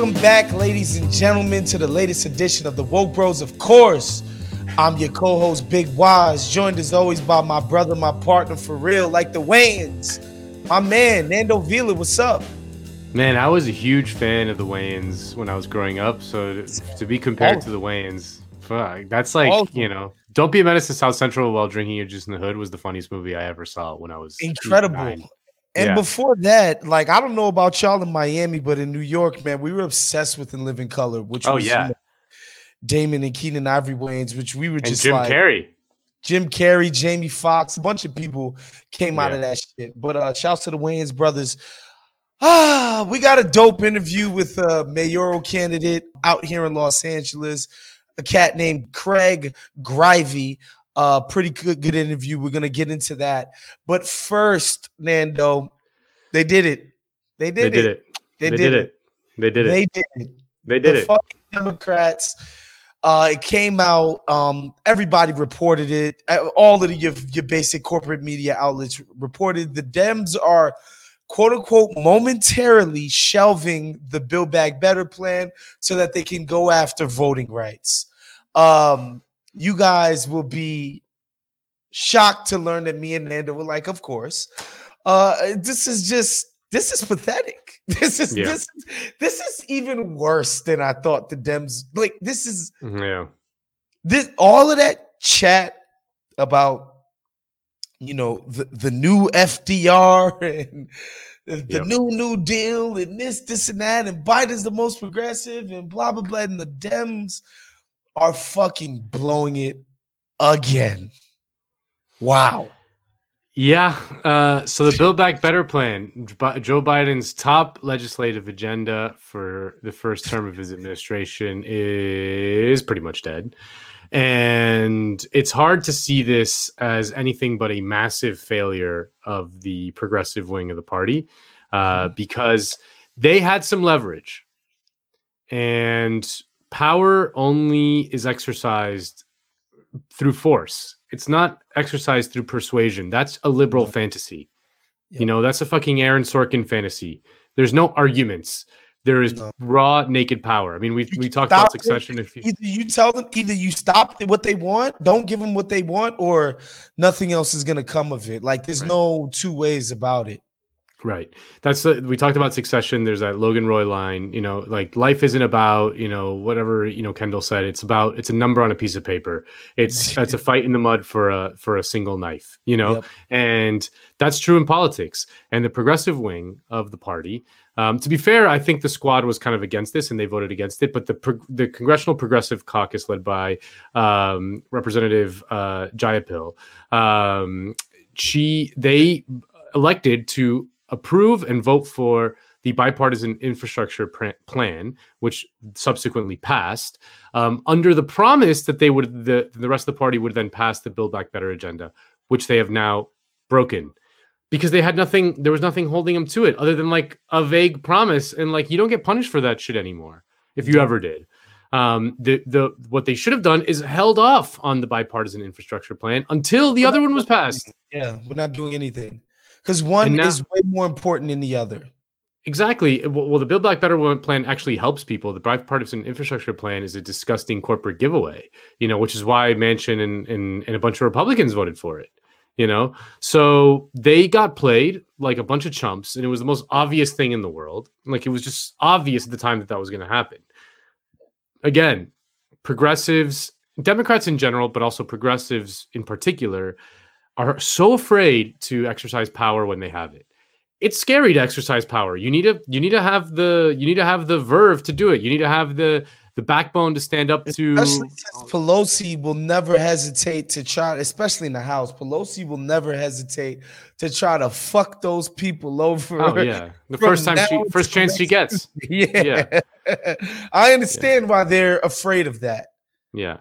Welcome back, ladies and gentlemen, to the latest edition of the Woke Bros. Of course, I'm your co-host Big Wise, joined as always by my brother, my partner for real, like the Wayans. My man, Nando Vila, what's up? Man, I was a huge fan of the Wayans when I was growing up. So to, to be compared oh. to the Wayans, fuck, that's like oh. you know, don't be a menace to South Central while drinking your juice in the hood was the funniest movie I ever saw when I was incredible. And yeah. before that, like I don't know about y'all in Miami, but in New York, man, we were obsessed with In Living Color, which oh was, yeah, you know, Damon and Keenen Ivory Wayans, which we were and just Jim like Carrey, Jim Carrey, Jamie Foxx, a bunch of people came yeah. out of that shit. But uh, shouts to the Wayans brothers. Ah, we got a dope interview with a mayoral candidate out here in Los Angeles, a cat named Craig Greiwe. Uh, pretty good, good interview. We're gonna get into that. But first, Nando, they did it. They did, they did it. it. They, they did, did it. They did it. They did it. They did the it. Fucking Democrats. Uh, it came out. Um, everybody reported it. Uh, all of the, your, your basic corporate media outlets reported the Dems are quote unquote momentarily shelving the Build Back Better plan so that they can go after voting rights. Um, you guys will be shocked to learn that me and Nando were like, of course. Uh, this is just this is pathetic. This is yeah. this this is even worse than I thought the Dems like this is mm-hmm, yeah. This all of that chat about you know the, the new FDR and the yep. new New Deal and this, this, and that, and Biden's the most progressive and blah blah blah, and the Dems are fucking blowing it again. Wow. Yeah. Uh, so the Build Back Better plan, Joe Biden's top legislative agenda for the first term of his administration is pretty much dead. And it's hard to see this as anything but a massive failure of the progressive wing of the party uh, because they had some leverage. And power only is exercised through force. It's not exercised through persuasion. That's a liberal fantasy. Yep. You know, that's a fucking Aaron Sorkin fantasy. There's no arguments. There is no. raw naked power. I mean, we we talked about succession. If you, either you tell them, either you stop what they want, don't give them what they want, or nothing else is gonna come of it. Like there's right. no two ways about it. Right. That's the, we talked about succession. There's that Logan Roy line, you know, like life isn't about, you know, whatever, you know, Kendall said. It's about it's a number on a piece of paper. It's it's a fight in the mud for a for a single knife, you know? Yep. And that's true in politics. And the progressive wing of the party, um, to be fair, I think the squad was kind of against this and they voted against it. But the the Congressional Progressive Caucus, led by um, Representative uh, Jayapal, um, she they elected to approve and vote for the bipartisan infrastructure plan, which subsequently passed, um, under the promise that they would the the rest of the party would then pass the Build Back Better agenda, which they have now broken because they had nothing. There was nothing holding them to it other than like a vague promise, and like you don't get punished for that shit anymore if you ever did. Um, the the what they should have done is held off on the bipartisan infrastructure plan until the other one was passed. Yeah, we're not doing anything because one now, is way more important than the other. Exactly. Well, the Build Back Better plan actually helps people. The bipartisan infrastructure plan is a disgusting corporate giveaway, you know, which is why Manchin and, and, and a bunch of Republicans voted for it, you know. So they got played like a bunch of chumps, and it was the most obvious thing in the world. Like it was just obvious at the time that that was going to happen. Again, progressives, Democrats in general, but also progressives in particular, are so afraid to exercise power when they have it. It's scary to exercise power. You need to you need to have the you need to have the verve to do it. You need to have the the backbone to stand up to. Especially Pelosi will never hesitate to try, especially in the House. Pelosi will never hesitate to try to fuck those people over. Oh yeah, the first time she first chance she gets. yeah, yeah. I understand yeah. why they're afraid of that. Yeah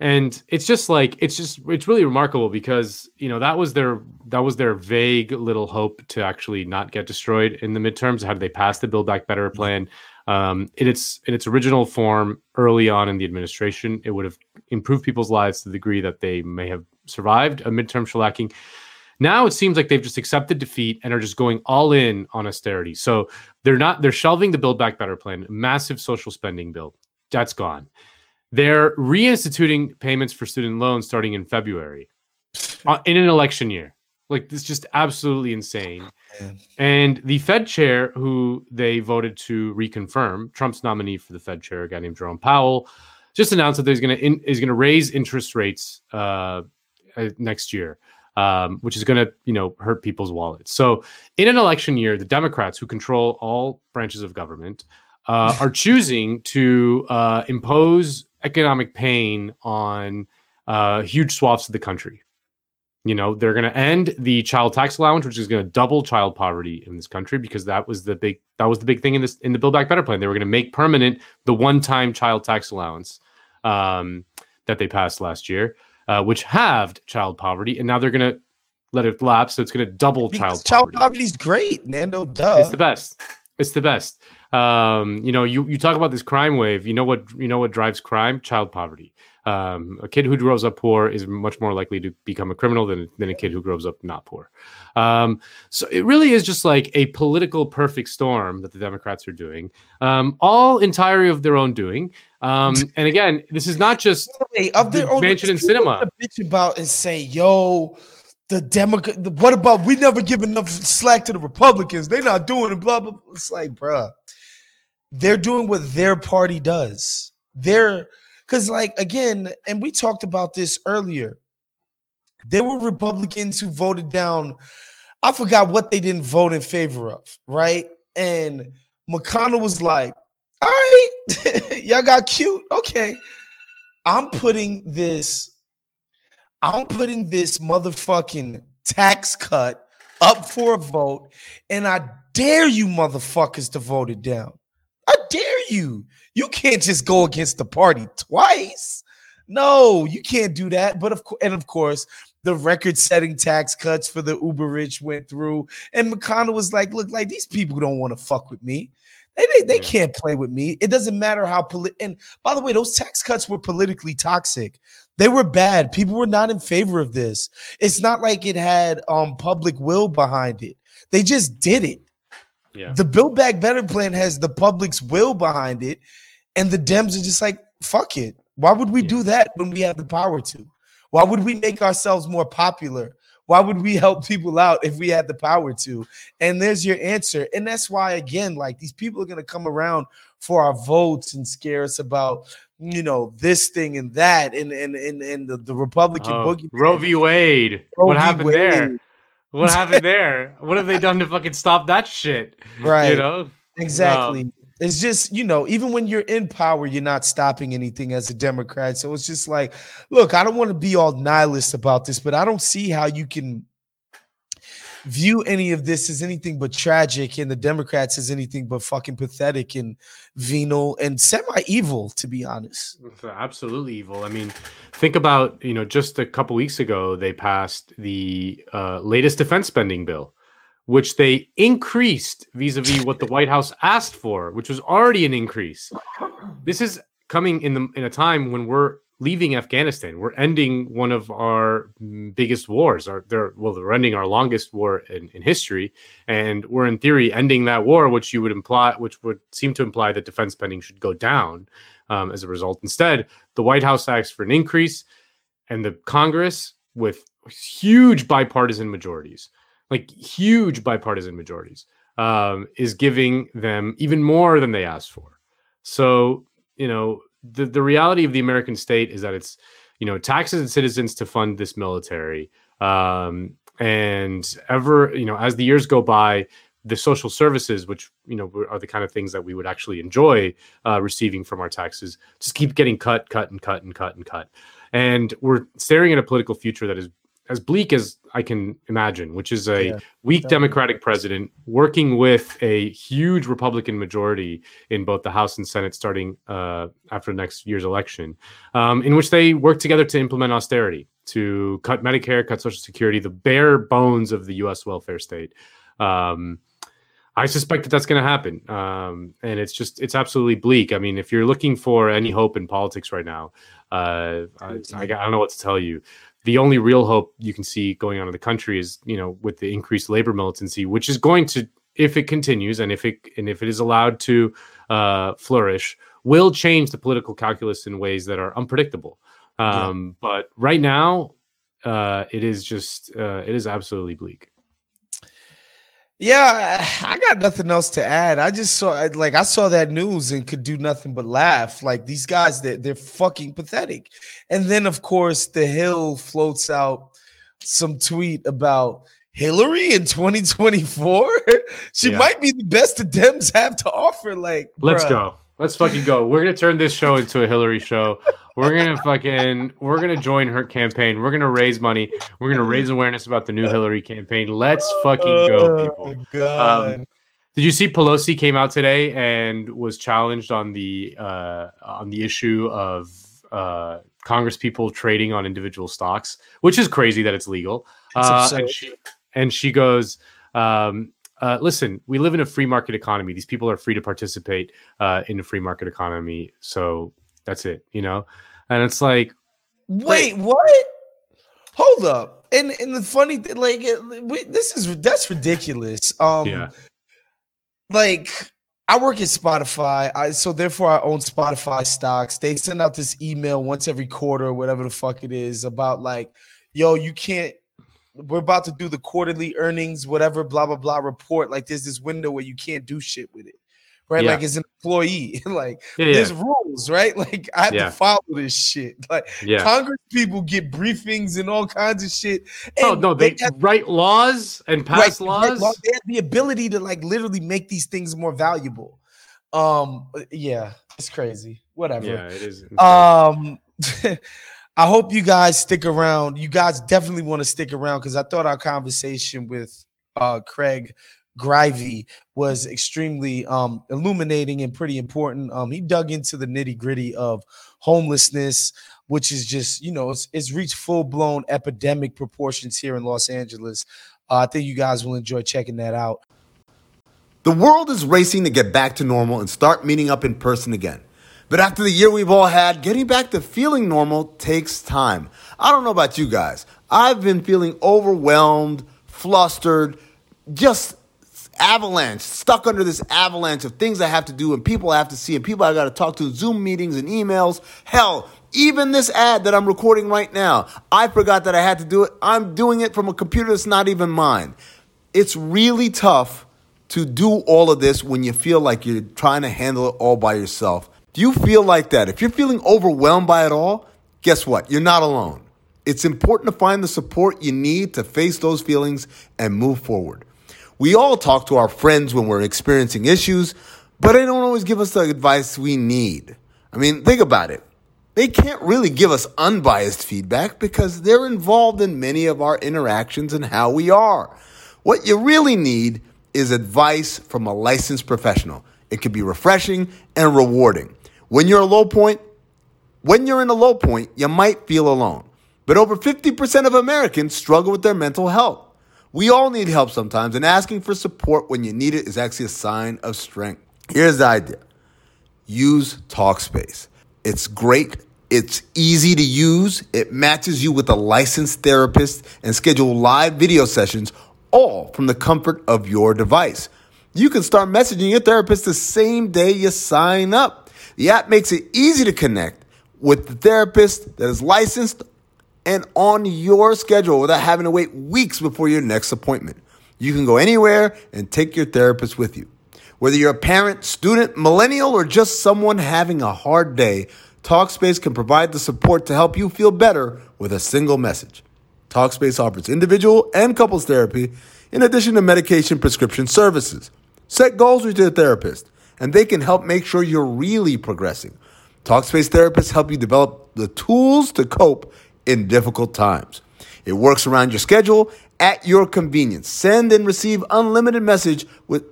and it's just like it's just it's really remarkable because you know that was their that was their vague little hope to actually not get destroyed in the midterms how did they pass the build back better plan um, in its in its original form early on in the administration it would have improved people's lives to the degree that they may have survived a midterm shellacking Now it seems like they've just accepted defeat and are just going all in on austerity. So they're not they're shelving the Build Back Better plan, massive social spending bill. That's gone. They're reinstituting payments for student loans starting in February uh, in an election year. Like this, is just absolutely insane. And the Fed chair, who they voted to reconfirm, Trump's nominee for the Fed chair, a guy named Jerome Powell, just announced that there's going to is going to raise interest rates uh, uh, next year, um, which is going to you know hurt people's wallets. So in an election year, the Democrats, who control all branches of government, uh, are choosing to uh, impose economic pain on uh, huge swaths of the country. You know, they're going to end the child tax allowance, which is going to double child poverty in this country because that was the big that was the big thing in this in the Build Back Better plan. They were going to make permanent the one-time child tax allowance um, that they passed last year, uh, which halved child poverty, and now they're going to let it lapse, so it's going to double because child poverty. Child poverty is great, Nando. Duh. It's the best. It's the best. Um, you know, you you talk about this crime wave. You know what you know what drives crime? Child poverty. Um, a kid who grows up poor is much more likely to become a criminal than, than a kid who grows up not poor. Um, so it really is just like a political perfect storm that the Democrats are doing, um, all entirely of their own doing. Um, and again, this is not just of their own Manchin and Sinema. Bitch about and say, "Yo, the Democrat. What about we never give enough slack to the Republicans? They're not doing it." Blah blah. blah. It's like, bruh, they're doing what their party does. They're because, like, again, and we talked about this earlier. There were Republicans who voted down, I forgot what they didn't vote in favor of, right? And McConnell was like, all right, y'all got cute. Okay. I'm putting this, I'm putting this motherfucking tax cut up for a vote, and I dare you motherfuckers to vote it down. I dare you. You can't just go against the party twice. No, you can't do that. But of course, and of course, the record-setting tax cuts for the uber rich went through, and McConnell was like, "Look, like these people don't want to fuck with me. They they, they yeah. can't play with me. It doesn't matter how polit." And by the way, those tax cuts were politically toxic. They were bad. People were not in favor of this. It's not like it had um public will behind it. They just did it. Yeah. The Build Back Better plan has the public's will behind it, and the Dems are just like, fuck it. Why would we yeah. do that when we have the power to? Why would we make ourselves more popular? Why would we help people out if we had the power to? And there's your answer. And that's why, again, like these people are going to come around for our votes and scare us about, you know, this thing and that and and and, and the, the Republican oh, boogie. Roe v. Wade. Roe what v. happened Wade. there? What happened there? What have they done to fucking stop that shit? Right. You know? Exactly. Um, it's just, you know, even when you're in power, you're not stopping anything as a Democrat. So it's just like, look, I don't want to be all nihilist about this, but I don't see how you can view any of this as anything but tragic and the Democrats as anything but fucking pathetic and venal and semi evil, to be honest. Absolutely evil. I mean, think about, you know, just a couple weeks ago, they passed the uh, latest defense spending bill, which they increased vis a vis what the White House asked for, which was already an increase. This is coming in the in a time when we're leaving Afghanistan. We're ending one of our biggest wars. Our, they're, well, they're ending our longest war in, in history, and we're in theory ending that war, which you would imply, which would seem to imply that defense spending should go down um, as a result. Instead, the White House asks for an increase, and the Congress, with huge bipartisan majorities, like huge bipartisan majorities, um, is giving them even more than they asked for. So, you know, the, the reality of the American state is that it's, you know, taxes and citizens to fund this military. Um, and ever, you know, as the years go by, the social services, which you know are the kind of things that we would actually enjoy uh, receiving from our taxes, just keep getting cut, cut, and cut, and cut, and cut. And we're staring at a political future that is as bleak as I can imagine, which is a yeah, weak definitely. Democratic president working with a huge Republican majority in both the House and Senate starting uh, after next year's election, um, in which they work together to implement austerity, to cut Medicare, cut Social Security, the bare bones of the U.S. welfare state. Um, I suspect that that's going to happen, um, and it's just it's absolutely bleak. I mean, if you're looking for any hope in politics right now, uh, I, I, don't know what to tell you. The only real hope you can see going on in the country is you know with the increased labor militancy which is going to if it continues and if it and if it is allowed to uh, flourish will change the political calculus in ways that are unpredictable um, yeah. but right now uh, it is just uh, it is absolutely bleak yeah, I got nothing else to add. I just saw like I saw that news and could do nothing but laugh. Like these guys, they're, they're fucking pathetic. And then of course the Hill floats out some tweet about Hillary in 2024. she yeah. might be the best the Dems have to offer. Like, let's bruh. go. Let's fucking go. We're gonna turn this show into a Hillary show. We're gonna fucking we're gonna join her campaign. We're gonna raise money. We're gonna raise awareness about the new Hillary campaign. Let's fucking go, oh people. Um, did you see Pelosi came out today and was challenged on the uh, on the issue of uh, Congress people trading on individual stocks, which is crazy that it's legal. Uh, and she and she goes, um, uh, listen, we live in a free market economy. These people are free to participate uh, in a free market economy. So that's it, you know? And it's like, wait, what? Hold up. And and the funny thing, like, this is that's ridiculous. Um, yeah. Like, I work at Spotify, I, so therefore I own Spotify stocks. They send out this email once every quarter, whatever the fuck it is, about like, yo, you can't we're about to do the quarterly earnings, whatever, blah blah blah report. Like there's this window where you can't do shit with it, right? Yeah. Like as an employee, like yeah, there's yeah. rules, right? Like I have to follow this shit. Like Congress people get briefings and all kinds of shit. oh no, they, they have, write laws and pass right, laws. They have the ability to like literally make these things more valuable. Um, yeah, it's crazy. Whatever. Yeah, it is. Um. I hope you guys stick around. You guys definitely want to stick around because I thought our conversation with uh, Craig Greiwe was extremely um, illuminating and pretty important. Um, he dug into the nitty gritty of homelessness, which is just, you know, it's, it's reached full blown epidemic proportions here in Los Angeles. Uh, I think you guys will enjoy checking that out. The world is racing to get back to normal and start meeting up in person again. But after the year we've all had, getting back to feeling normal takes time. I don't know about you guys. I've been feeling overwhelmed, flustered, just avalanche, stuck under this avalanche of things I have to do and people I have to see and people I got to talk to, Zoom meetings and emails. Hell, even this ad that I'm recording right now, I forgot that I had to do it. I'm doing it from a computer that's not even mine. It's really tough to do all of this when you feel like you're trying to handle it all by yourself. Do you feel like that? If you're feeling overwhelmed by it all, guess what? You're not alone. It's important to find the support you need to face those feelings and move forward. We all talk to our friends when we're experiencing issues, but they don't always give us the advice we need. I mean, think about it. They can't really give us unbiased feedback because they're involved in many of our interactions and how we are. What you really need is advice from a licensed professional. It can be refreshing and rewarding. When you're a low point, when you're in a low point, you might feel alone. But over 50% of Americans struggle with their mental health. We all need help sometimes, and asking for support when you need it is actually a sign of strength. Here's the idea use TalkSpace. It's great, it's easy to use, it matches you with a licensed therapist, and schedule live video sessions all from the comfort of your device. You can start messaging your therapist the same day you sign up. The app makes it easy to connect with the therapist that is licensed and on your schedule without having to wait weeks before your next appointment. You can go anywhere and take your therapist with you. Whether you're a parent, student, millennial, or just someone having a hard day, Talkspace can provide the support to help you feel better with a single message. Talkspace offers individual and couples therapy in addition to medication prescription services. Set goals with your therapist and they can help make sure you're really progressing. Talkspace therapists help you develop the tools to cope in difficult times. It works around your schedule at your convenience. Send and receive unlimited message with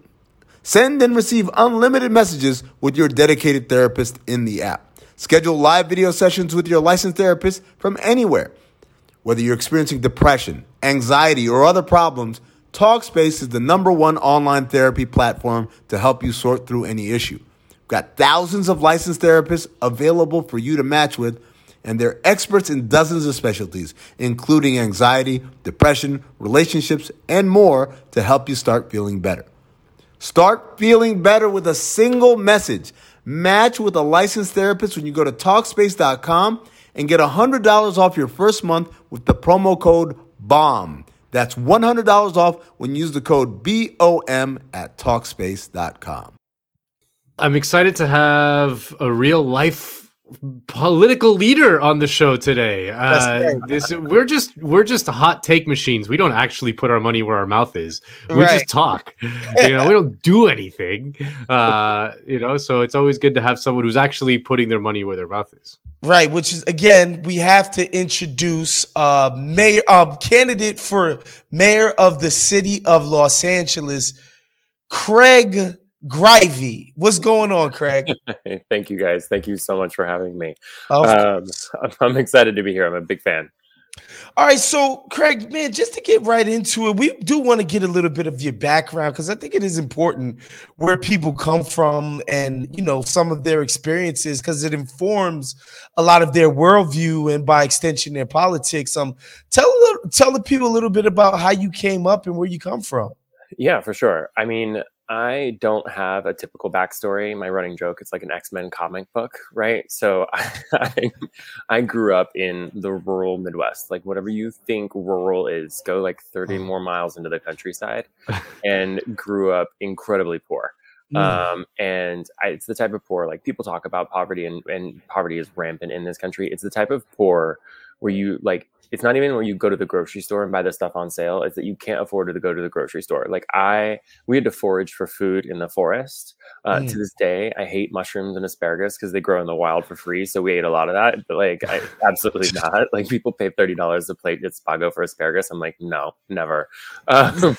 send and receive unlimited messages with your dedicated therapist in the app. Schedule live video sessions with your licensed therapist from anywhere. Whether you're experiencing depression, anxiety, or other problems, Talkspace is the number one online therapy platform to help you sort through any issue. We've got thousands of licensed therapists available for you to match with, and they're experts in dozens of specialties, including anxiety, depression, relationships, and more to help you start feeling better. Start feeling better with a single message. Match with a licensed therapist when you go to Talkspace.com and get $100 off your first month with the promo code BOMB. That's $100 off when you use the code BOM at Talkspace.com. I'm excited to have a real life political leader on the show today. Uh, this we're just we're just hot take machines. We don't actually put our money where our mouth is. We right. just talk. you know, we don't do anything. Uh, you know, so it's always good to have someone who's actually putting their money where their mouth is. Right, which is again, we have to introduce uh mayor um candidate for mayor of the city of Los Angeles, Craig Greiwe. What's going on, Craig? Thank you guys. Thank you so much for having me. Um, I'm excited to be here. I'm a big fan. All right, so Craig, man, just to get right into it, we do want to get a little bit of your background because I think it is important where people come from and you know some of their experiences because it informs a lot of their worldview and by extension their politics. Um, tell tell the people a little bit about how you came up and where you come from. Yeah, for sure. I mean, I don't have a typical backstory. My running joke, it's like an X Men comic book, right? So I, I, grew up in the rural Midwest. Like whatever you think rural is, go like 30 mm. more miles into the countryside and grew up incredibly poor. Mm. Um, and I, it's the type of poor, like people talk about poverty and, and poverty is rampant in this country. It's the type of poor where you like it's not even when you go to the grocery store and buy the stuff on sale it's that you can't afford to go to the grocery store. Like i we had to forage for food in the forest. Uh, mm. to this day i hate mushrooms and asparagus because they grow in the wild for free so we ate a lot of that but like I, absolutely not. Like people pay $30 a plate at spago for asparagus i'm like no never. Um,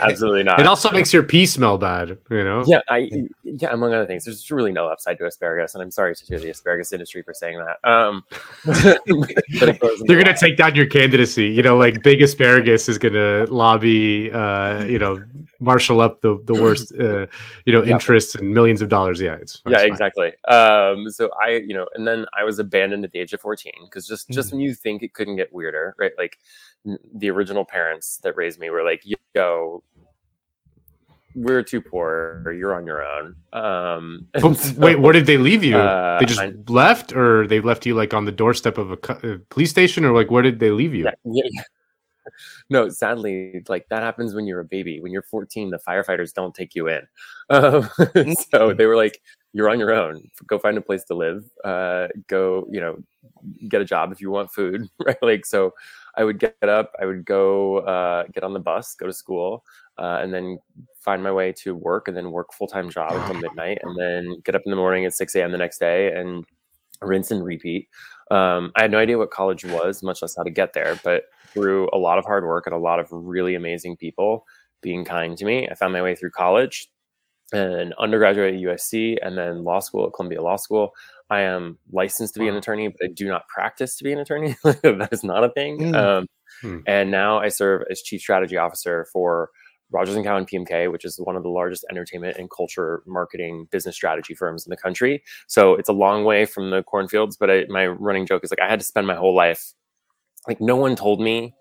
absolutely not. It also makes your pee smell bad you know? Yeah i yeah among other things there's really no upside to asparagus and i'm sorry to the asparagus industry for saying that. Um but they're gonna take down your candidacy. You know, like big asparagus is gonna lobby, uh, you know, marshal up the the worst, uh, you know, interests and millions of dollars. Yeah, it's, it's yeah, fine. exactly. Um, so I, you know, and then I was abandoned at the age of fourteen because just just mm-hmm. when you think it couldn't get weirder, right? Like the original parents that raised me were like, "Yo, we're too poor you're on your own. Um so, wait where did they leave you? uh, they just I, left or they left you like on the doorstep of a, a police station or like where did they leave you? Yeah, yeah. no sadly like that happens when you're a baby. When you're 14 the firefighters don't take you in. Um, so they were like you're on your own. Go find a place to live. Uh, go you know get a job if you want food. Right? Like so i would get up i would go uh, get on the bus go to school uh, and then find my way to work and then work full time job until midnight and then get up in the morning at 6 a.m. the next day and rinse and repeat. Um, I had no idea what college was, much less how to get there, but through a lot of hard work and a lot of really amazing people being kind to me, I found my way through college and undergraduate at USC and then law school at Columbia Law School. I am licensed to be an attorney, but I do not practice to be an attorney. that is not a thing. Mm. Um, hmm. And now I serve as chief strategy officer for Rogers and Cowan PMK, which is one of the largest entertainment and culture marketing business strategy firms in the country. So it's a long way from the cornfields, but I, my running joke is like I had to spend my whole life like no one told me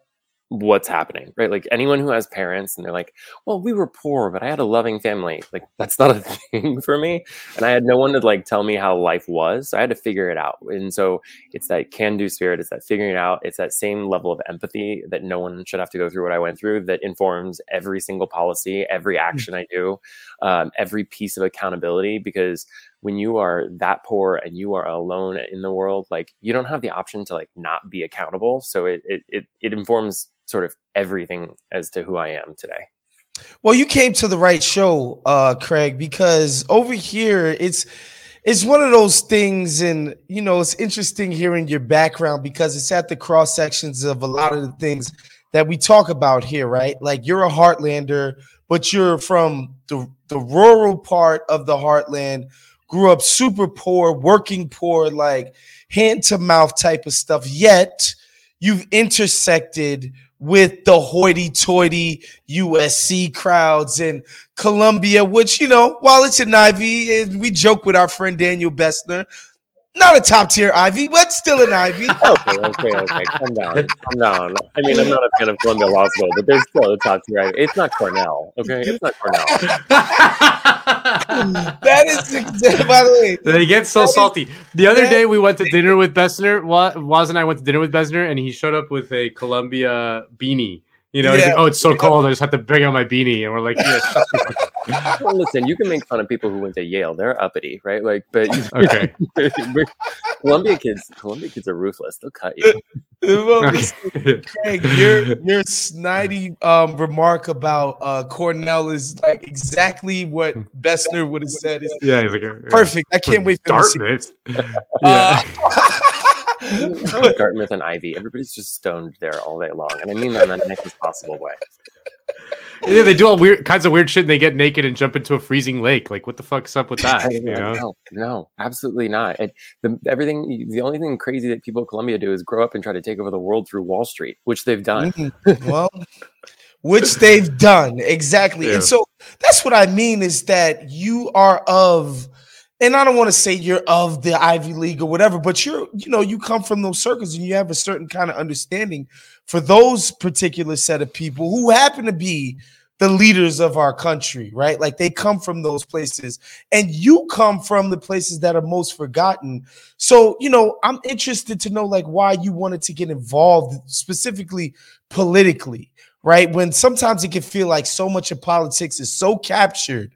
what's happening, right? Like anyone who has parents and they're like, well, we were poor, but I had a loving family. Like that's not a thing for me. And I had no one to like tell me how life was. So I had to figure it out. And so it's that can do spirit. It's that figuring it out. It's that same level of empathy that no one should have to go through what I went through that informs every single policy, every mm. action I do, um, every piece of accountability. Because when you are that poor and you are alone in the world, like you don't have the option to like not be accountable. So it, it, it, it informs sort of everything as to who I am today. Well, you came to the right show, uh, Craig, because over here it's it's one of those things, and you know, it's interesting hearing your background because it's at the cross sections of a lot of the things that we talk about here, right? Like you're a Heartlander, but you're from the, the rural part of the Heartland, grew up super poor, working poor, like hand to mouth type of stuff. Yet you've intersected with the hoity-toity USC crowds and Columbia, which you know, while it's an Ivy, we joke with our friend Daniel Bessner. Not a top tier Ivy, but still an Ivy. okay, okay, okay. Calm down. Calm down. I mean, I'm not a fan of Columbia Law School, but there's still a top tier Ivy. It's not Cornell, okay? It's not Cornell. that is by the way. They get so salty. The other day we went to dinner with Bessner. Wa- Waz and I went to dinner with Bessner, and he showed up with a Columbia beanie. You know, Yeah. like, oh, it's so cold. I just have to bring out my beanie, and we're like, yeah, shut the fuck Well, listen, you can make fun of people who went to Yale. They're uppity, right? Like, but okay. Columbia kids, Columbia kids are ruthless. They'll cut you. Well, Craig, your your snidey um, remark about uh, Cornell is like exactly what Bessner would have said. Is yeah, he's like, yeah. perfect. I can't wait for him to see. Dartmouth. Uh, Dartmouth and Ivy. Everybody's just stoned there all day long, and I mean that in the nicest possible way. yeah, they do all weird kinds of weird shit. and They get naked and jump into a freezing lake. Like, what the fuck's up with that? You know? No, no, absolutely not. And the, everything, the only thing crazy that people at Columbia do is grow up and try to take over the world through Wall Street, which they've done. Mhm. well, which they've done exactly. Yeah. And so that's what I mean is that you are of, and I don't want to say you're of the Ivy League or whatever, but you're, you know, you come from those circles and you have a certain kind of understanding for those particular set of people who happen to be the leaders of our country, right? Like they come from those places, and you come from the places that are most forgotten. So, you know, I'm interested to know like why you wanted to get involved specifically politically, right? When sometimes it can feel like so much of politics is so captured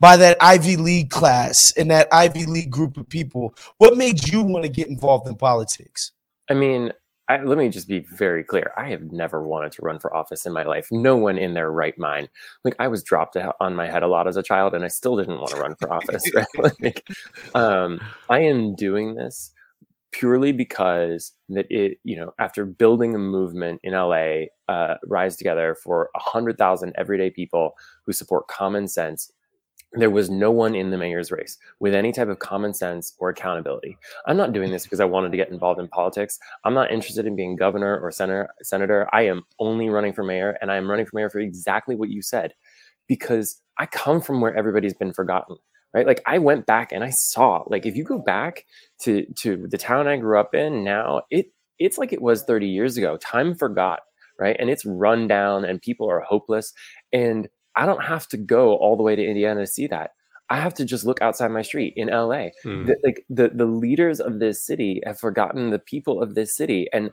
by that Ivy League class and that Ivy League group of people. What made you want to get involved in politics? I mean, I, let me just be very clear. I have never wanted to run for office in my life. No one in their right mind. Like I was dropped on my head a lot as a child, and I still didn't want to run for office. Right? Like, um, I am doing this purely because that it, you know, after building a movement in LA, uh, rise together for a hundred thousand everyday people who support common sense. There was no one in the mayor's race with any type of common sense or accountability. I'm not doing this because I wanted to get involved in politics. I'm not interested in being governor or senator. Senator, I am only running for mayor, and I am running for mayor for exactly what you said, because I come from where everybody's been forgotten. Right, like I went back and I saw, like, if you go back to to the town I grew up in, now it it's like it was 30 years ago. Time forgot, right, and it's run down, and people are hopeless. And I don't have to go all the way to Indiana to see that. I have to just look outside my street in LA Hmm. the, like the the leaders of this city have forgotten the people of this city and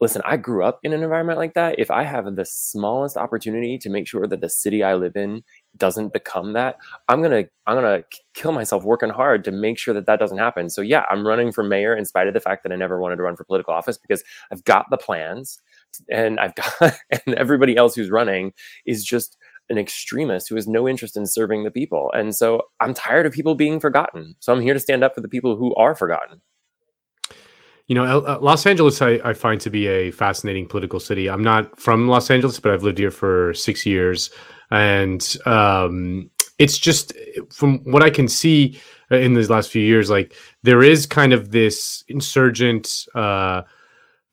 listen i grew up in an environment like that if i have the smallest opportunity to make sure that the city i live in doesn't become that i'm gonna i'm gonna kill myself working hard to make sure that that doesn't happen so yeah i'm running for mayor in spite of the fact that i never wanted to run for political office because i've got the plans and i've got and everybody else who's running is just an extremist who has no interest in serving the people. And so I'm tired of people being forgotten. So I'm here to stand up for the people who are forgotten. You know, uh, Los Angeles, I, I find to be a fascinating political city. I'm not from Los Angeles, but I've lived here for six years, and um, it's just from what I can see uh, in these last few years, like there is kind of this insurgent. Uh,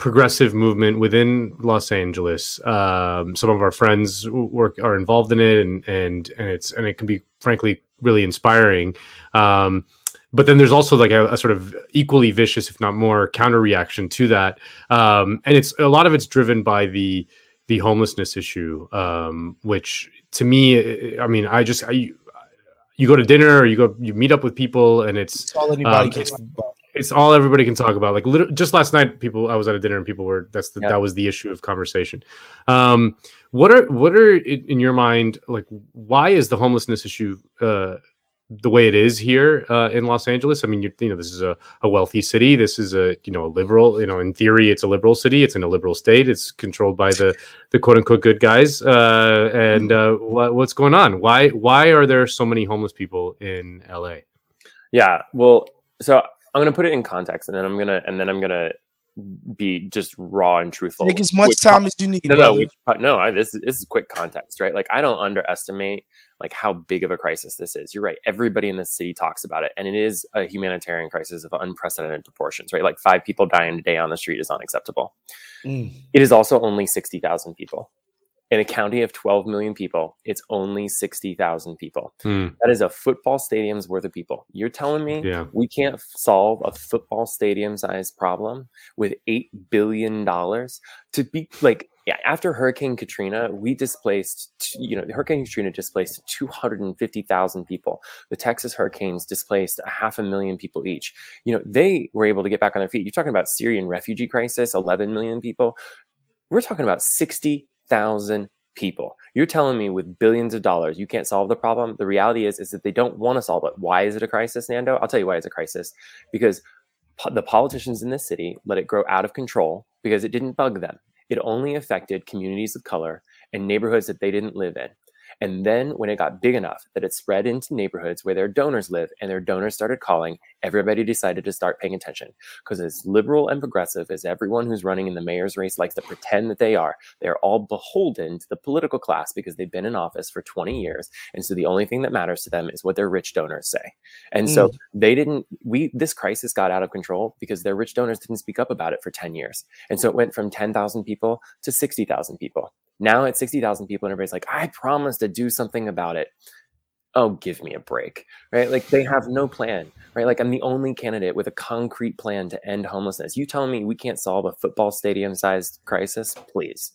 progressive movement within Los Angeles. Um, some of our friends work are involved in it, and and and it's and it can be frankly really inspiring. Um, but then there's also like a, a sort of equally vicious, if not more, counter reaction to that, um, and it's a lot of it's driven by the the homelessness issue, um, which to me, I mean, I just I, you go to dinner or you go you meet up with people, and it's It's all anybody Um, it's-. It's all everybody can talk about. Like just last night, people I was at a dinner and people were that's the, that was the issue of conversation. Um, what are what are in, your mind like? Why is the homelessness issue uh, the way it is here uh, in Los Angeles? I mean, you, you know, this is a, a wealthy city. This is a you know a liberal. You know, in theory, it's a liberal city. It's in a liberal state. It's controlled by the the quote unquote good guys. Uh, and uh, what, what's going on? Why why are there so many homeless people in LA? Yeah. Well, so I'm going to put it in context and then I'm going to, and then I'm to be just raw and truthful. Take as much Which- time as you need. No, no, brother. no. I, this, is- this is quick context, right? Like, I don't underestimate like how big of a crisis this is. You're right. Everybody in the city talks about it, and it is a humanitarian crisis of unprecedented proportions, right? Like five people dying a day on the street is unacceptable. Mm. It is also only sixty thousand people, in a county of 12 million people, it's only 60,000 people. Hmm. That is a football stadium's worth of people. You're telling me Yeah. we can't solve a football stadium sized problem with $8 billion to be like, yeah, after Hurricane Katrina, we displaced, you know, Hurricane Katrina displaced 250,000 people. The Texas hurricanes displaced a half a million people each. You know, they were able to get back on their feet. You're talking about Syrian refugee crisis, 11 million people. We're talking about 60,000 people. You're telling me with billions of dollars you can't solve the problem. The reality is is that they don't want to solve it. Why is it a crisis, Nando? I'll tell you why it's a crisis. Because po- the politicians in this city let it grow out of control because it didn't bug them. It only affected communities of color and neighborhoods that they didn't live in. And then when it got big enough that it spread into neighborhoods where their donors live and their donors started calling, everybody decided to start paying attention. Because as liberal and progressive as everyone who's running in the mayor's race likes to pretend that they are, they're all beholden to the political class because they've been in office for 20 years. And so the only thing that matters to them is what their rich donors say. And so mm. they didn't, we, this crisis got out of control because their rich donors didn't speak up about it for 10 years. And so it went from 10,000 people to 60,000 people. Now it's 60,000 people, and everybody's like, I promised to do something about it. Oh, give me a break, right? Like they have no plan, right? Like I'm the only candidate with a concrete plan to end homelessness. You telling me we can't solve a football stadium sized crisis? Please.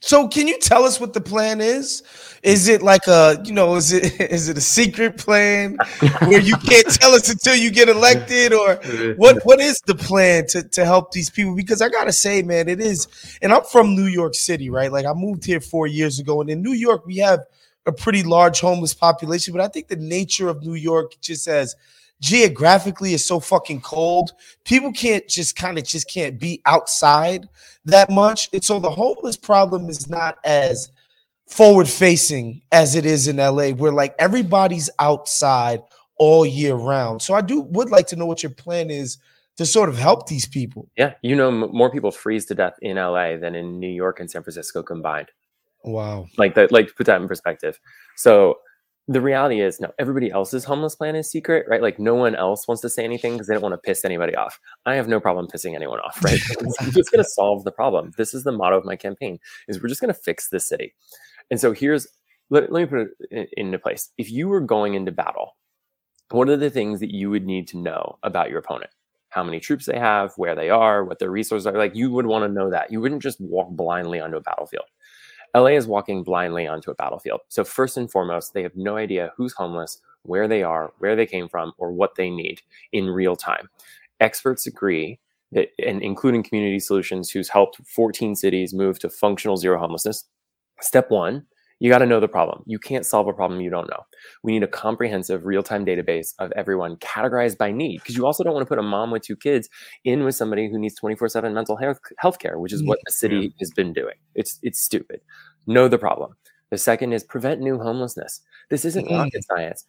So can you tell us what the plan is? Is it like a, you know, is it is it a secret plan where you can't tell us until you get elected or what what is the plan to to help these people because I got to say man, it is and I'm from New York City, right? Like I moved here 4 years ago and in New York we have a pretty large homeless population, but I think the nature of New York just as geographically is so fucking cold. People can't just kind of just can't be outside that much. And so the homeless problem is not as forward facing as it is in LA, where like everybody's outside all year round. So I do would like to know what your plan is to sort of help these people. Yeah, you know, m- more people freeze to death in LA than in New York and San Francisco combined. Wow. Like that, like put that in perspective. So the reality is, no, everybody else's homeless plan is secret, right? Like no one else wants to say anything because they don't want to piss anybody off. I have no problem pissing anyone off, right? I'm just going to solve the problem. This is the motto of my campaign: is we're just going to fix this city. And so here's let, let me put it in- into place. If you were going into battle, what are the things that you would need to know about your opponent? How many troops they have, where they are, what their resources are. Like you would want to know that. You wouldn't just walk blindly onto a battlefield. LA is walking blindly onto a battlefield. So first and foremost, they have no idea who's homeless, where they are, where they came from, or what they need in real time. Experts agree that, and including Community Solutions, who's helped 14 cities move to functional zero homelessness. Step one, you got to know the problem. You can't solve a problem you don't know. We need a comprehensive real-time database of everyone categorized by need because you also don't want to put a mom with two kids in with somebody who needs 24/7 mental health care, which is what the city has been doing. It's it's stupid. Know the problem. The second is prevent new homelessness. This isn't Mm. rocket science.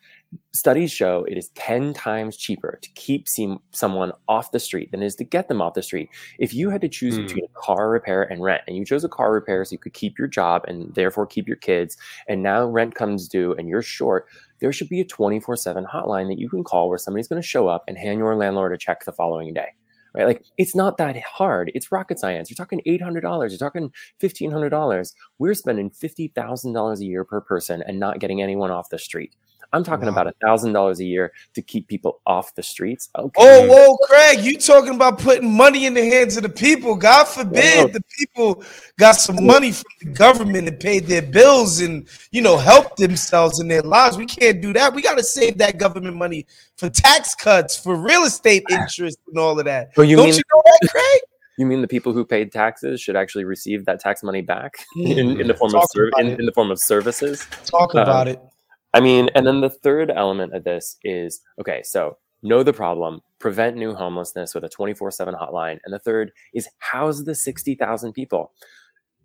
Studies show it is 10 times cheaper to keep seem, someone off the street than it is to get them off the street. If you had to choose Mm. between car repair and rent, and you chose a car repair so you could keep your job and therefore keep your kids, and now rent comes due and you're short, there should be a 24 7 hotline that you can call where somebody's going to show up and hand your landlord a check the following day. Right? Like it's not that hard. It's rocket science. You're talking $800, you're talking $1,500. We're spending $50,000 a year per person and not getting anyone off the street. I'm talking Wow. about a thousand dollars a year to keep people off the streets. Okay. Oh, whoa, Craig, you talking about putting money in the hands of the people. God forbid Whoa. the people got some money from the government and paid their bills and, you know, helped themselves in their lives. We can't do that. We got to save that government money for tax cuts, for real estate interest and all of that. You Don't mean- you know that, Craig? You mean the people who paid taxes should actually receive that tax money back in, in the Mm. form of ser- in, in the form of services? Talk Um, about it. I mean, and then the third element of this is okay, so know the problem, prevent new homelessness with a 24 7 hotline. And the third is house the 60,000 people.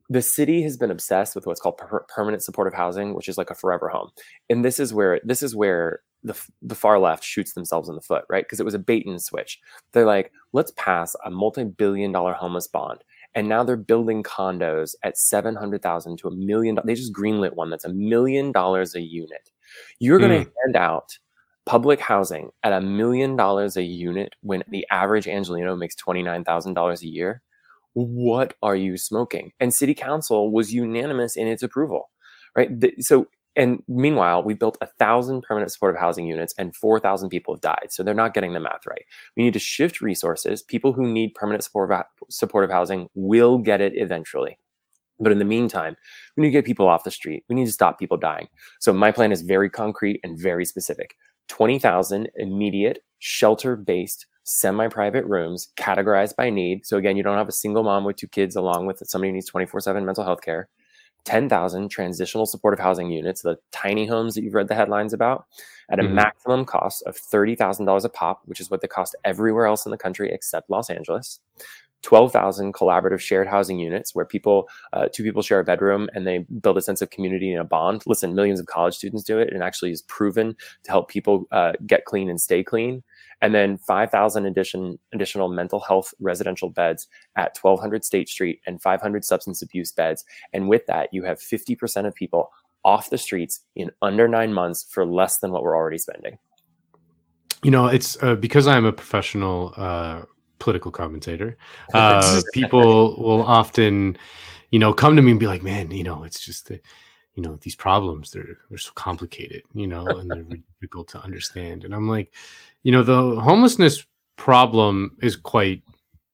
The city has been obsessed with what's called per- permanent supportive housing, which is like a forever home. And this is where this is where the, the far left shoots themselves in the foot, right? Because it was a bait and switch. They're like, let's pass a multi-billion dollar homeless bond and now they're building condos at 700,000 to a million. They just greenlit one that's a million dollars a unit. You're going to hmm. hand out public housing at a million dollars a unit when the average Angeleno makes $29,000 a year. what are you smoking? And city council was unanimous in its approval, right? So, and meanwhile, we built a thousand permanent supportive housing units and 4,000 people have died. So they're not getting the math right. We need to shift resources. People who need permanent supportive housing will get it eventually. But in the meantime, we need to get people off the street. We need to stop people dying. So my plan is very concrete and very specific. 20,000 immediate shelter based semi private rooms categorized by need. So, again, you don't have a single mom with two kids along with somebody who needs 24 7 mental health care. 10,000 transitional supportive housing units, the tiny homes that you've read the headlines about, at a mm-hmm. maximum cost of $30,000 a pop, which is what they cost everywhere else in the country except Los Angeles. 12,000 collaborative shared housing units where people, uh, two people share a bedroom and they build a sense of community and a bond. Listen, millions of college students do it and actually is proven to help people uh, get clean and stay clean. And then 5,000 addition, additional mental health residential beds at 1200 State Street and 500 substance abuse beds. And with that, you have 50% of people off the streets in under nine months for less than what we're already spending. You know, it's uh, because I'm a professional uh, political commentator. Uh, people will often, you know, come to me and be like, "Man, you know, it's just the, you know, these problems they're they're so complicated, you know, and they're difficult to understand." And I'm like, you know, the homelessness problem is quite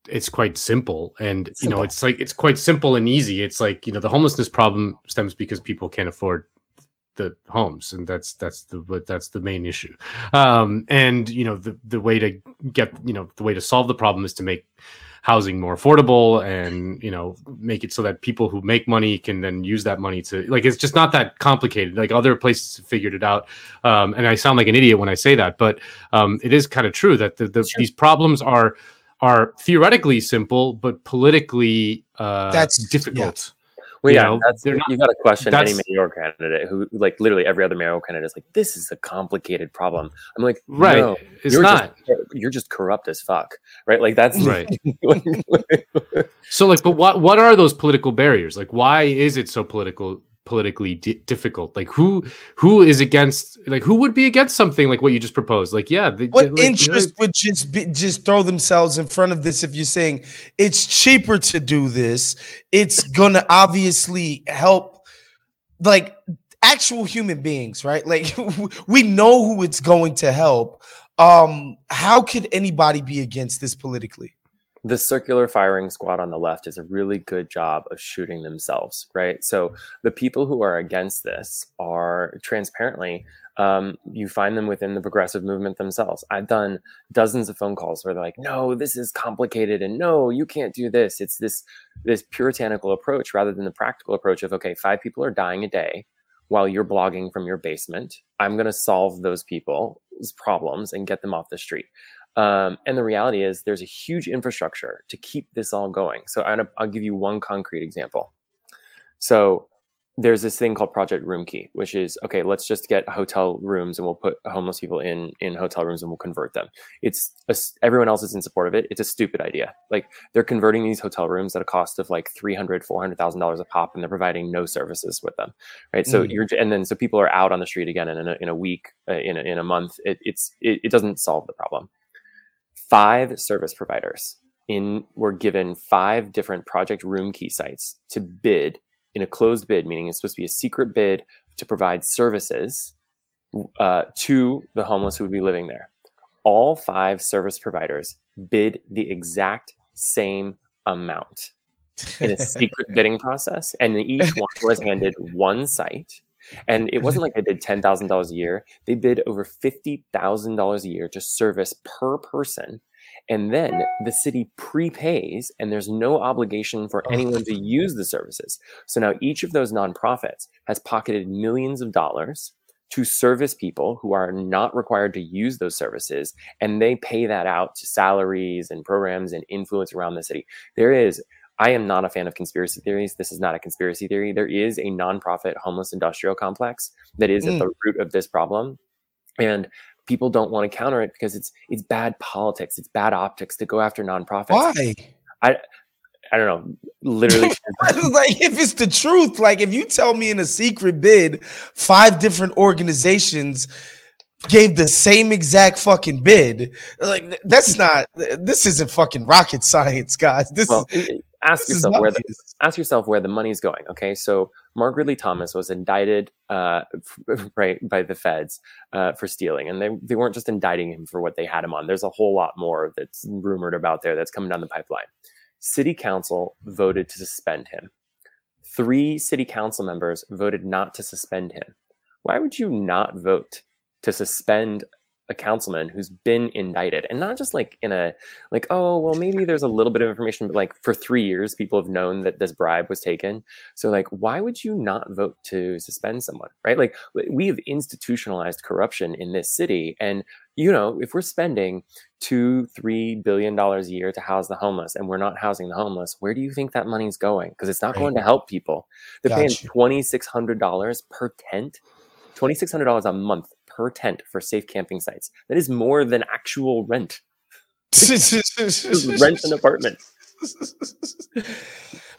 it's quite simple and simple. you know it's like it's quite simple and easy it's like you know the homelessness problem stems because people can't afford the homes and that's that's the that's the main issue. Um and you know the the way to get you know the way to solve the problem is to make housing more affordable and you know make it so that people who make money can then use that money to like it's just not that complicated. Like other places have figured it out. Um and i sound like an idiot when i say that but um it is kind of true that the, the, sure. these problems are are theoretically simple but politically uh that's difficult. yeah well, yeah, you, not, you got to question any mayor candidate who, like, literally every other mayor candidate is like, "This is a complicated problem." I'm like, right? No, it's you're not. Just, you're just corrupt as fuck, right? Like that's right. so, like, but what what are those political barriers? Like, why is it so political politically d- difficult. Like who who is against like who would be against something like what you just proposed? Like yeah the, what like, interest you know, would just be, just throw themselves in front of this if you're saying it's cheaper to do this. It's gonna obviously help like actual human beings right? Like we know who it's going to help. Um how could anybody be against this politically the circular firing squad on the left is a really good job of shooting themselves, right? So the people who are against this are transparently, um, you find them within the progressive movement themselves. I've done dozens of phone calls where they're like, "No, this is complicated," and "No, you can't do this." It's this this puritanical approach rather than the practical approach of, "Okay, five people are dying a day." While you're blogging from your basement, I'm going to solve those people's problems and get them off the street. Um, and the reality is, there's a huge infrastructure to keep this all going. So i will give you one concrete example. So there's this thing called Project Roomkey, which is okay. Let's just get hotel rooms and we'll put homeless people in in hotel rooms and we'll convert them. It's a, everyone else is in support of it. It's a stupid idea. Like they're converting these hotel rooms at a cost of like three hundred, four hundred thousand dollars a pop, and they're providing no services with them, right? So mm. you're and then so people are out on the street again in a, in a week, uh, in a, in a month. It, it's it, it doesn't solve the problem five service providers in were given five different Project Roomkey sites to bid in a closed bid, meaning it's supposed to be a secret bid to provide services uh, to the homeless who would be living there. All five service providers bid the exact same amount in a secret bidding process, and each one was handed one site. And it wasn't like they did ten thousand dollars a year; they bid over fifty thousand dollars a year to service per person. And then the city prepays and there's no obligation for anyone to use the services. So now each of those nonprofits has pocketed millions of dollars to service people who are not required to use those services and they pay that out to salaries and programs and influence around the city. There is I am not a fan of conspiracy theories. This is not a conspiracy theory. There is a nonprofit homeless industrial complex that is mm. at the root of this problem. And people don't want to counter it because it's it's bad politics. It's bad optics to go after nonprofits. Why? I I don't know. Literally, like if it's the truth, like if you tell me in a secret bid, five different organizations gave the same exact fucking bid, like that's not. This isn't fucking rocket science, guys. This well, is ask This yourself where the ask yourself where the money's going. Okay, so Mark Ridley-Thomas was indicted, uh, f- right, by the feds uh, for stealing, and they they weren't just indicting him for what they had him on. There's a whole lot more that's rumored about there that's coming down the pipeline. City Council voted to suspend him. Three City Council members voted not to suspend him. Why would you not vote to suspend a councilman who's been indicted and not just like in a like oh well maybe there's a little bit of information but like for three years people have known that this bribe was taken. So like why would you not vote to suspend someone right? Like we have institutionalized corruption in this city and you know if we're spending two three billion dollars a year to house the homeless and we're not housing the homeless where do you think that money's going? Because it's not Right. going to help people. They're paying Got you. $2600 per tent? $2600 a month per tent for safe camping sites. That is more than actual rent. Rent an apartment.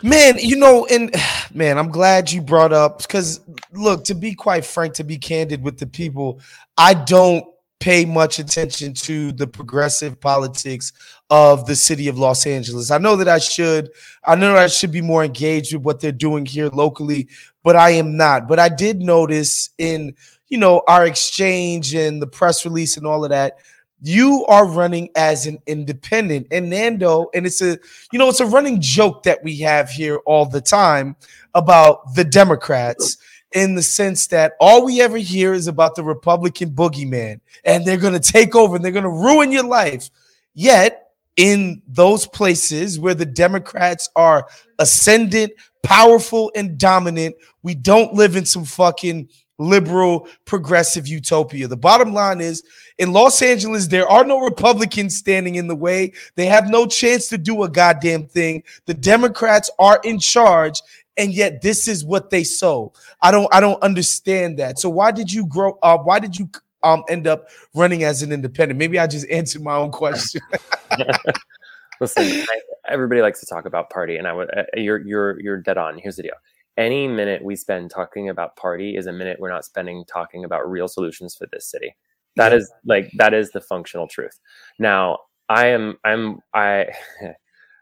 Man you know and man i'm glad you brought up because look to be quite frank to be candid with the people i don't pay much attention to the progressive politics of the city of los angeles. I know that i should i know i should be more engaged with what they're doing here locally but i am not. But i did notice in you know our exchange and the press release and all of that you are running as an independent. And nando and it's a you know it's a running joke that we have here all the time about the democrats in the sense that all we ever hear is about the republican boogeyman and they're going to take over and they're going to ruin your life. Yet in those places where the democrats are ascendant powerful and dominant we don't live in some fucking liberal progressive utopia the bottom line is in Los Angeles, there are no Republicans standing in the way. They have no chance to do a goddamn thing. The Democrats are in charge, and yet this is what they sow. I don't, I don't understand that. So why did you grow up? Why did you um end up running as an independent? Maybe I just answered my own question. Listen, I, everybody likes to talk about party, and I would uh, you're you're you're dead on. Here's the deal: any minute we spend talking about party is a minute we're not spending talking about real solutions for this city. That is like that is the functional truth. Now, I am I'm I.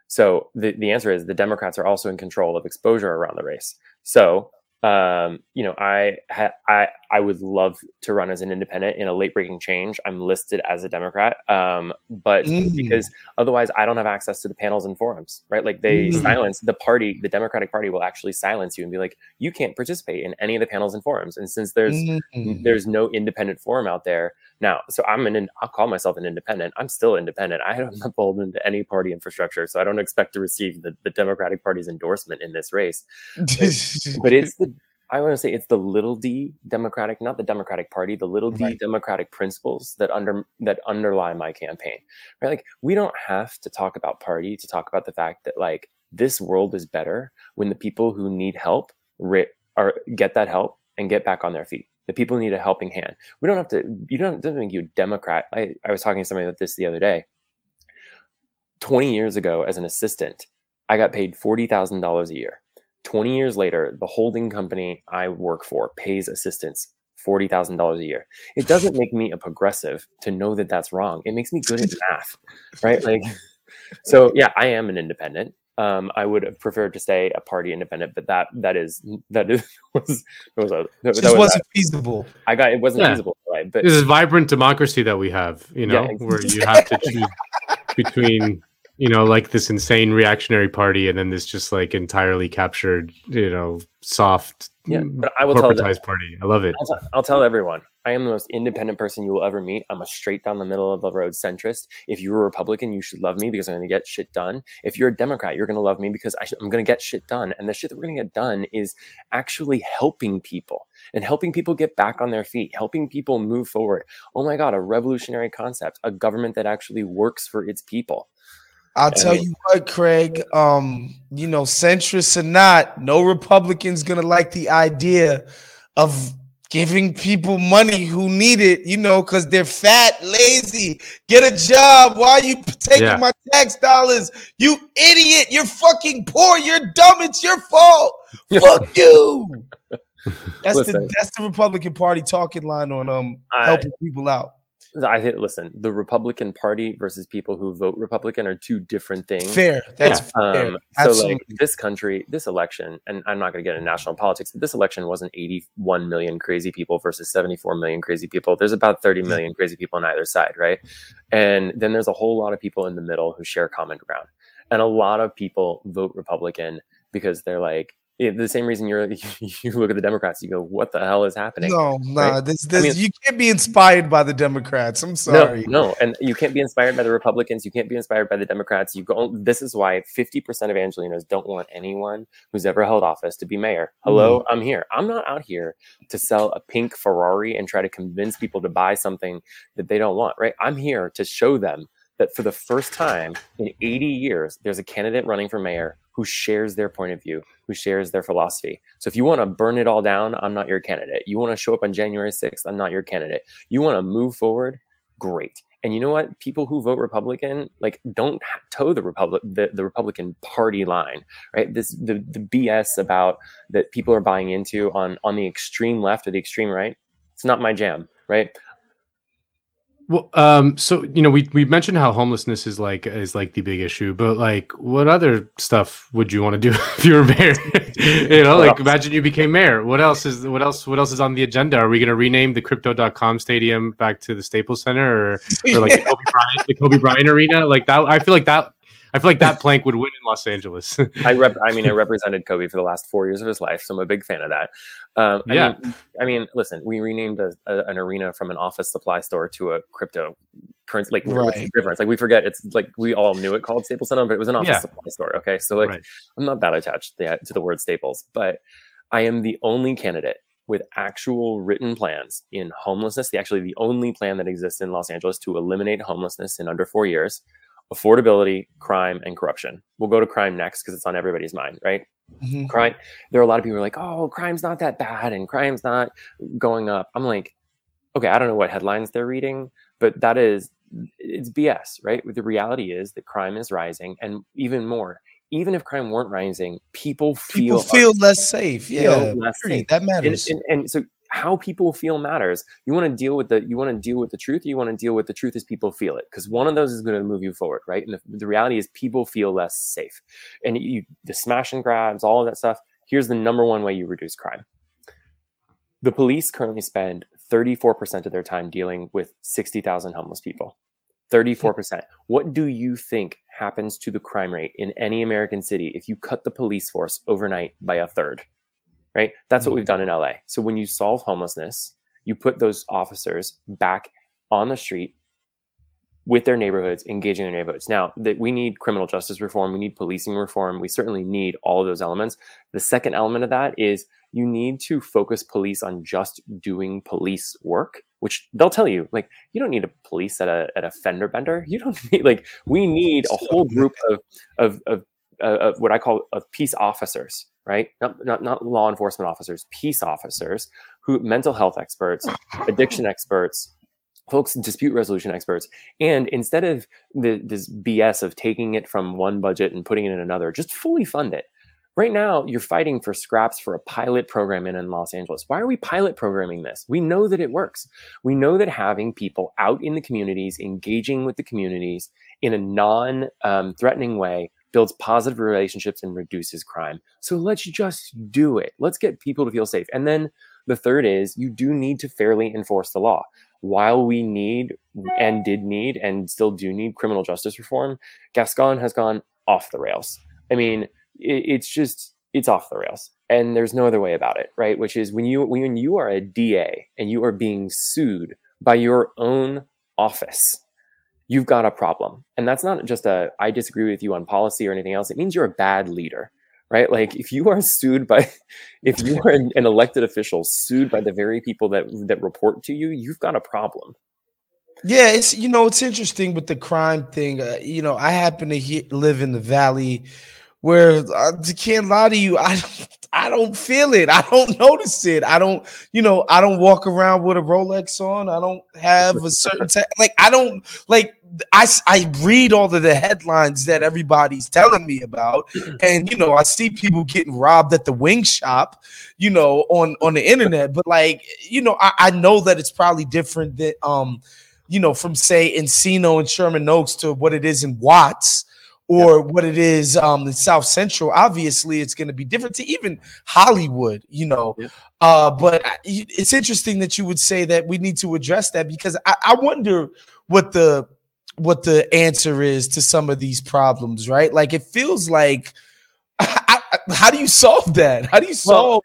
So the the answer is the Democrats are also in control of exposure around the race. So um, you know, I ha- I I would love to run as an independent in a late breaking change. I'm listed as a Democrat, um, but Mm. because otherwise I don't have access to the panels and forums, right? Like they Mm. silence the party, the Democratic Party will actually silence you and be like, you can't participate in any of the panels and forums. And since there's Mm. there's no independent forum out there now, so I'm an I'll call myself an independent. I'm still independent. I am not beholden to any party infrastructure, so I don't expect to receive the, the Democratic Party's endorsement in this race but it's the I want to say it's the little d Democratic, not the Democratic Party, the little d Right. Democratic principles that under that underlie my campaign. Right? Like we don't have to talk about party to talk about the fact that like this world is better when the people who need help ri- are get that help and get back on their feet. The people need a helping hand. We don't have to. You don't. Doesn't make you a Democrat. I, I was talking to somebody about this the other day. Twenty years ago, as an assistant, I got paid forty thousand dollars a year. 20 years later, the holding company I work for pays assistants $40,000 a year. It doesn't make me a progressive to know that that's wrong. It makes me good at math, right? Like, so yeah, I am an independent. Um, I would have preferred to stay a party independent, but that that is that is was that was a that, just that was wasn't feasible. I got it wasn't Yeah. feasible, right? But This is vibrant democracy that we have, you know, Yeah. where you have to choose between, you know, like this insane reactionary party and then this just like entirely captured, you know, soft, yeah, mm, but I will tell them, party. I love it. I'll, t- I'll tell everyone, I am the most independent person you will ever meet. I'm a straight down the middle of the road centrist. If you're a Republican, you should love me because I'm going to get shit done. If you're a Democrat, you're going to love me because I sh- I'm going to get shit done. And the shit that we're going to get done is actually helping people and helping people get back on their feet, helping people move forward. Oh my God, a revolutionary concept, a government that actually works for its people. I'll tell you what, Craig. Um, you know, centrists or not, no Republican's gonna like the idea of giving people money who need it. You know, because they're fat, lazy. Get a job. Why are you taking Yeah. my tax dollars? You idiot! You're fucking poor. You're dumb. It's your fault. Fuck you. That's Listen. the that's the Republican Party talking line on um I- helping people out. I think listen, the Republican Party versus people who vote Republican are two different things. Fair. That's Um, fair. so like this country, this election, and I'm not going to get into national politics, but this election wasn't 81 million crazy people versus 74 million crazy people. There's about 30 million crazy people on either side, right? And then there's a whole lot of people in the middle who share common ground. And a lot of people vote Republican because they're like, the same reason you're you look at the Democrats, you go, what the hell is happening? no, no, right? this, this, mean- you can't be inspired by the Democrats. I'm sorry. no, no, and you can't be inspired by the Republicans. You can't be inspired by the Democrats. You go. This is why fifty percent of Angelenos don't want anyone who's ever held office to be mayor. Hello, Mm-hmm. I'm here. I'm not out here to sell a pink Ferrari and try to convince people to buy something that they don't want. Right? I'm here to show them that for the first time in 80 years, there's a candidate running for mayor who shares their point of view, who shares their philosophy. So if you want to burn it all down, I'm not your candidate. You want to show up on January 6th, I'm not your candidate. You want to move forward, great. And you know what? People who vote Republican like don't toe the Republic the, the Republican Party line, right? This the the BS about that people are buying into on on the extreme left or the extreme right. It's not my jam, right? Well, um, so you know, we we mentioned how homelessness is like is like the big issue, but like, what other stuff would you want to do if you were mayor? you know, What like else? imagine you became mayor. What else is what else what else is on the agenda? Are we going to rename the Crypto.com Stadium back to the Staples Center or, or like the Kobe Bryant the Kobe Bryant Arena? Like that, I feel like that. I feel like that plank would win in Los Angeles. I rep. I mean, I represented Kobe for the last four years of his life, so I'm a big fan of that. Um, I Yeah. Mean, I mean, listen, we renamed a, a, an arena from an office supply store to a crypto currency. Like, what's the Right. difference? Like, we forget. It's like we all knew it called Staples Center, but it was an office Yeah. supply store. Okay, so like, Right. I'm not that attached to, to the word Staples, but I am the only candidate with actual written plans in homelessness. The actually the only plan that exists in Los Angeles to eliminate homelessness in under four years affordability, crime, and corruption. We'll go to crime next because it's on everybody's mind, right? Mhm. Crime. There are a lot of people who are like, "Oh, crime's not that bad, and crime's not going up." I'm like, okay, I don't know what headlines they're reading, but that is it's BS, right? The reality is that crime is rising, and even more. Even if crime weren't rising, people feel People feel less safe. Yeah, less safe. that and, matters. and, and so how people feel matters. You want to deal with the you want to deal with the truth you want to deal with the truth as people feel it? Because one of those is going to move you forward right? And the, the reality is people feel less safe. And you the smash and grabs all of that stuff here's the number one way you reduce crime. The police currently spend 34% of their time dealing with 60,000 homeless people. 34% what do you think happens to the crime rate in any american city if you cut the police force overnight by a third right? That's what we've done in LA. So when you solve homelessness, you put those officers back on the street with their neighborhoods, engaging their neighborhoods. Now that we need criminal justice reform, we need policing reform. We certainly need all of those elements. The second element of that is you need to focus police on just doing police work, which they'll tell you, like, you don't need a police at a at a fender bender. You don't need like we need a whole group of of of, uh, of what I call of peace officers, right? Not, not not law enforcement officers, peace officers who mental health experts, addiction experts, folks dispute resolution experts. And instead of the, this bs of taking it from one budget and putting it in another just fully fund it. Right now you're fighting for scraps for a pilot program in, in los angeles. Why are we pilot programming this? We know that it works. We know that having people out in the communities engaging with the communities in a non um, threatening way builds positive relationships and reduces crime. So let's just do it. Let's get people to feel safe. And then the third is you do need to fairly enforce the law. While we need and did need and still do need criminal justice reform, Gascon has gone off the rails. I mean, it, it's just it's off the rails, and there's no other way about it, right? Which is when you when you are a DA and you are being sued by your own office, you've got a problem, and that's not just a I disagree with you on policy or anything else. It means you're a bad leader right? Like if you are sued by, if you are an, an elected official sued by the very people that that report to you, you've got a problem. Yeah, it's you know it's interesting with the crime thing. Uh, you know, I happen to he- live in the valley where I can't lie to you. I don't, I don't feel it. I don't notice it. I don't, you know, I don't walk around with a Rolex on. I don't have a certain ta- like. I don't like. I I read all of the headlines that everybody's telling me about, and you know, I see people getting robbed at the wing shop, you know, on on the internet. But like, you know, I, I know that it's probably different than um you know, from say Encino and Sherman Oaks to what it is in Watts or yep. what it is um in South Central, obviously it's going to be different to even Hollywood, you know. Yep. Uh, but it's interesting that you would say that we need to address that because I, I wonder what the what the answer is to some of these problems, right? Like it feels like I, how do you solve that? How do you solve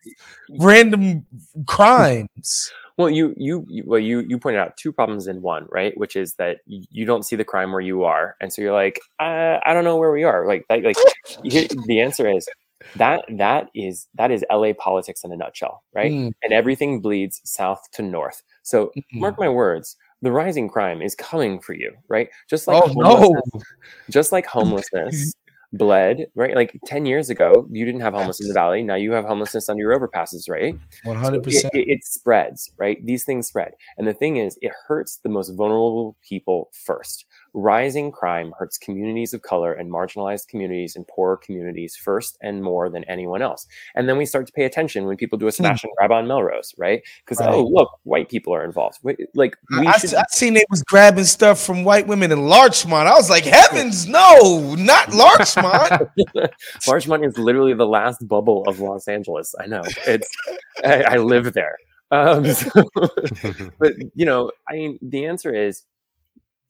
well, random crimes? Well, you, you you well you you pointed out two problems in one, right? Which is that you don't see the crime where you are, and so you're like, uh, I don't know where we are. Like that, like the answer is that that is that is LA politics in a nutshell, right? Mm. And everything bleeds south to north. So mm-hmm. mark my words, the rising crime is coming for you, right? Just like oh, no. just like homelessness bled, right? Like 10 years ago, you didn't have homelessness in the valley. Now you have homelessness on your overpasses, right? 100%. So it, it, it, spreads, right? These things spread. And the thing is, it hurts the most vulnerable people first. Rising crime hurts communities of color and marginalized communities and poorer communities first and more than anyone else. And then we start to pay attention when people do a hmm. smash and grab on Melrose, right? Because right. oh look, white people are involved. Like I, should... I, I seen they was grabbing stuff from white women in Larchmont. I was like, heavens, no, not Larchmont. Larchmont is literally the last bubble of Los Angeles. I know it's. I, I live there. Um, so, but you know, I mean, the answer is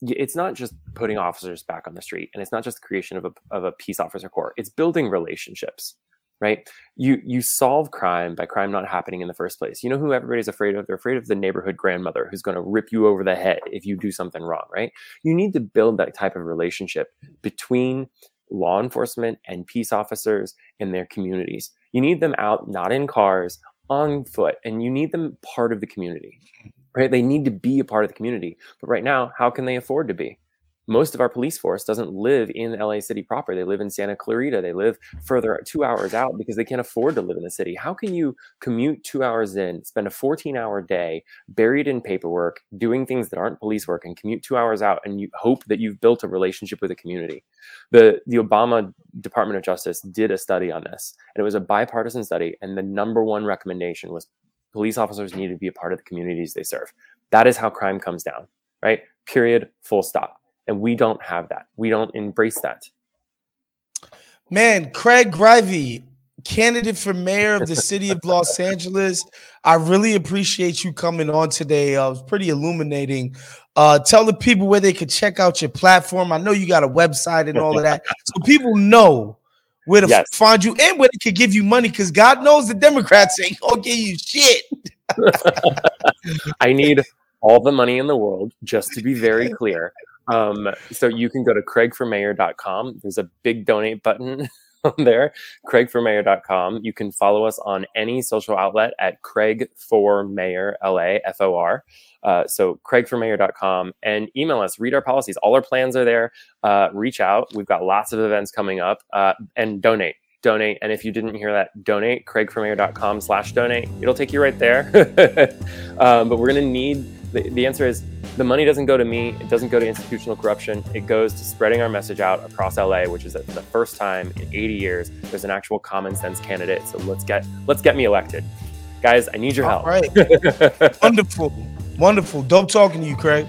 it's not just putting officers back on the street and it's not just the creation of a, of a peace officer corps. It's building relationships right? You you solve crime by crime not happening in the first place. You know who everybody's afraid of? They're afraid of the neighborhood grandmother who's going to rip you over the head if you do something wrong right? You need to build that type of relationship between law enforcement and peace officers in their communities. You need them out not in cars on foot and you need them part of the community right? They need to be a part of the community. But right now, how can they afford to be? Most of our police force doesn't live in LA City proper. They live in Santa Clarita. They live further two hours out because they can't afford to live in the city. How can you commute two hours in, spend a 14 hour day buried in paperwork, doing things that aren't police work, and commute two hours out and you hope that you've built a relationship with a community? The, the Obama Department of Justice did a study on this, and it was a bipartisan study. And the number one recommendation was police officers need to be a part of the communities they serve. That is how crime comes down, right? Period, full stop. And we don't have that. We don't embrace that. Man, Craig Greiwe, candidate for mayor of the city of Los Angeles. I really appreciate you coming on today. Uh, it was pretty illuminating. Uh, tell the people where they could check out your platform. I know you got a website and all of that, so people know where to yes. find you and where they could give you money because God knows the Democrats ain't gonna give you shit. I need all the money in the world, just to be very clear. Um, so you can go to craigformayor.com. There's a big donate button on there, craigformayor.com. You can follow us on any social outlet at Craig for Mayor, L A F O R. Uh, so craigformayor.com and email us, read our policies. All our plans are there. Uh, reach out. We've got lots of events coming up uh, and donate. Donate. And if you didn't hear that, donate, craigformayor.com slash donate. It'll take you right there. um, but we're going to need the, the answer is the money doesn't go to me. It doesn't go to institutional corruption. It goes to spreading our message out across LA, which is the first time in 80 years, there's an actual common sense candidate. So let's get let's get me elected, guys. I need your All help. Right. Wonderful. Wonderful. Dope talking to you, Craig.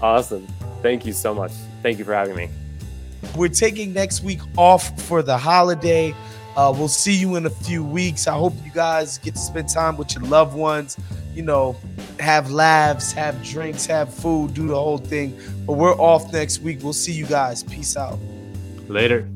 Awesome. Thank you so much. Thank you for having me. We're taking next week off for the holiday. Uh, we'll see you in a few weeks. I hope you guys get to spend time with your loved ones. You know, have laughs, have drinks, have food, do the whole thing. But we're off next week. We'll see you guys. Peace out. Later.